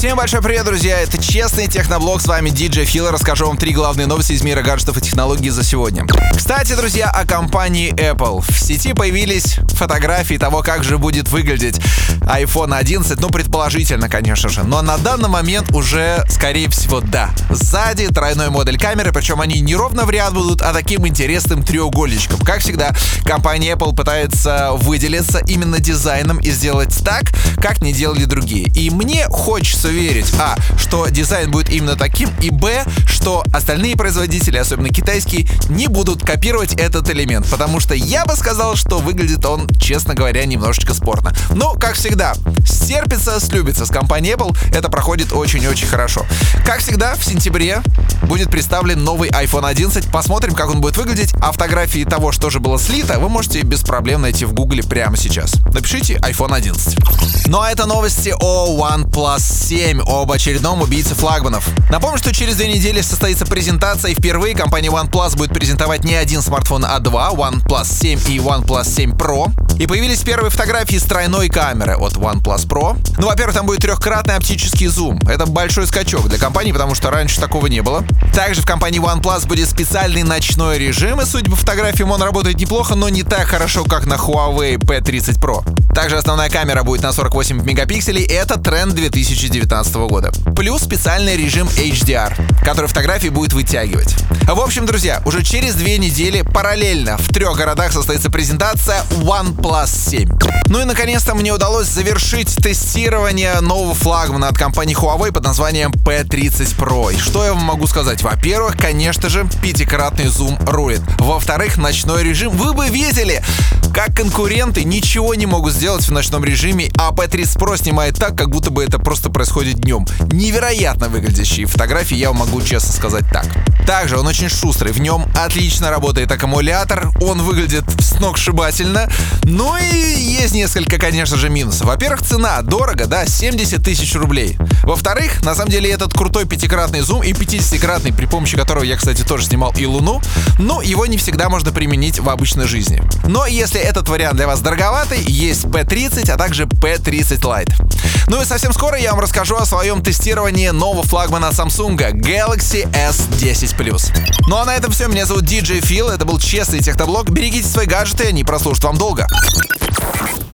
Всем большой привет, друзья! Это Честный Техноблог, с вами DJ Фил. Расскажу вам три главные новости из мира гаджетов и технологий за сегодня. Кстати, друзья, о компании Apple. В сети появились фотографии того, как же будет выглядеть iPhone 11, ну, предположительно, конечно же. Но на данный момент уже, скорее всего, да. Сзади тройной модуль камеры, причем они не ровно в ряд будут, а таким интересным треугольничком. Как всегда, компания Apple пытается выделиться именно дизайном и сделать так, как не делали другие. И мне хочется верить, а, что дизайн будет именно таким, и б, что остальные производители, особенно китайские, не будут копировать этот элемент, потому что я бы сказал, что выглядит он, честно говоря, немножечко спорно. Но, как всегда, стерпится, слюбится с компанией Apple, это проходит очень-очень хорошо. Как всегда, в сентябре будет представлен новый iPhone 11, посмотрим, как он будет выглядеть, а фотографии того, что же было слито, вы можете без проблем найти в гугле прямо сейчас. Напишите iPhone 11. Ну а это новости о OnePlus 7 7 об очередном убийце флагманов. Напомню, что через две недели состоится презентация, и впервые компания OnePlus будет презентовать не один смартфон, а два, OnePlus 7 и OnePlus 7 Pro. И появились первые фотографии с тройной камеры от OnePlus Pro. Ну, во-первых, там будет трехкратный оптический зум. Это большой скачок для компании, потому что раньше такого не было. Также в компании OnePlus будет специальный ночной режим, и судя по фотографиям он работает неплохо, но не так хорошо, как на Huawei P30 Pro. Также основная камера будет на 48 мегапикселей, и это тренд 2019 года. Плюс специальный режим HDR, который фотографии будет вытягивать. В общем, друзья, уже через две недели параллельно в трех городах состоится презентация OnePlus 7. Ну и наконец-то мне удалось завершить тестирование нового флагмана от компании Huawei под названием P30 Pro. И что я вам могу сказать? Во-первых, конечно же, пятикратный зум рулит. Во-вторых, ночной режим. Вы бы видели, как конкуренты ничего не могут сделать в ночном режиме, а P30 Pro снимает так, как будто бы это просто происходит днем. Невероятно выглядящие фотографии, я могу честно сказать так. Также он очень шустрый, в нем отлично работает аккумулятор, он выглядит сногсшибательно. Ну и есть несколько, конечно же, минусов. Во-первых, цена дорого, да, 70 тысяч рублей. Во-вторых, на самом деле этот крутой пятикратный зум и 50-кратный, при помощи которого я, кстати, тоже снимал и Луну, но его не всегда можно применить в обычной жизни. Но если этот вариант для вас дороговатый, есть P30, а также P30 Lite. Ну и совсем скоро я вам расскажу о своем тестировании нового флагмана Samsung Galaxy S10 Plus. Ну а на этом все. Меня зовут DJ Phil. Это был честный техноблог. Берегите свои гаджеты, они прослужат вам долго.